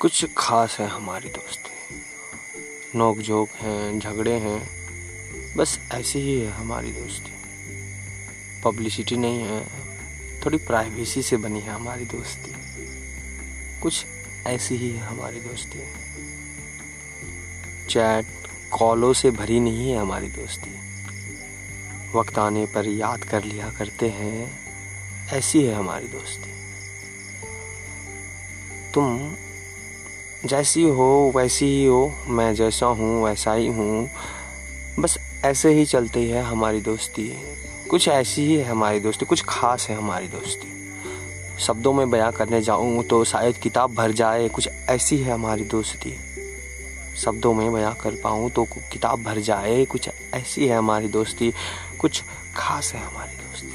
कुछ खास है हमारी दोस्ती। नोक झोंक हैं, झगड़े हैं, बस ऐसी ही है हमारी दोस्ती। पब्लिसिटी नहीं है, थोड़ी प्राइवेसी से बनी है हमारी दोस्ती। कुछ ऐसी ही है हमारी दोस्ती। चैट कॉलों से भरी नहीं है हमारी दोस्ती। वक्त आने पर याद कर लिया करते हैं, ऐसी है हमारी दोस्ती। तुम जैसी हो, वैसी ही हो, मैं जैसा हूँ, वैसा ही हूँ। बस ऐसे ही चलती है हमारी दोस्ती। कुछ ऐसी ही है हमारी दोस्ती, कुछ खास है हमारी दोस्ती। शब्दों में बयां करने जाऊँ तो शायद किताब भर जाए, कुछ ऐसी है हमारी दोस्ती। शब्दों में बयां कर पाऊँ तो किताब भर जाए, कुछ ऐसी है हमारी दोस्ती, कुछ खास है हमारी दोस्ती।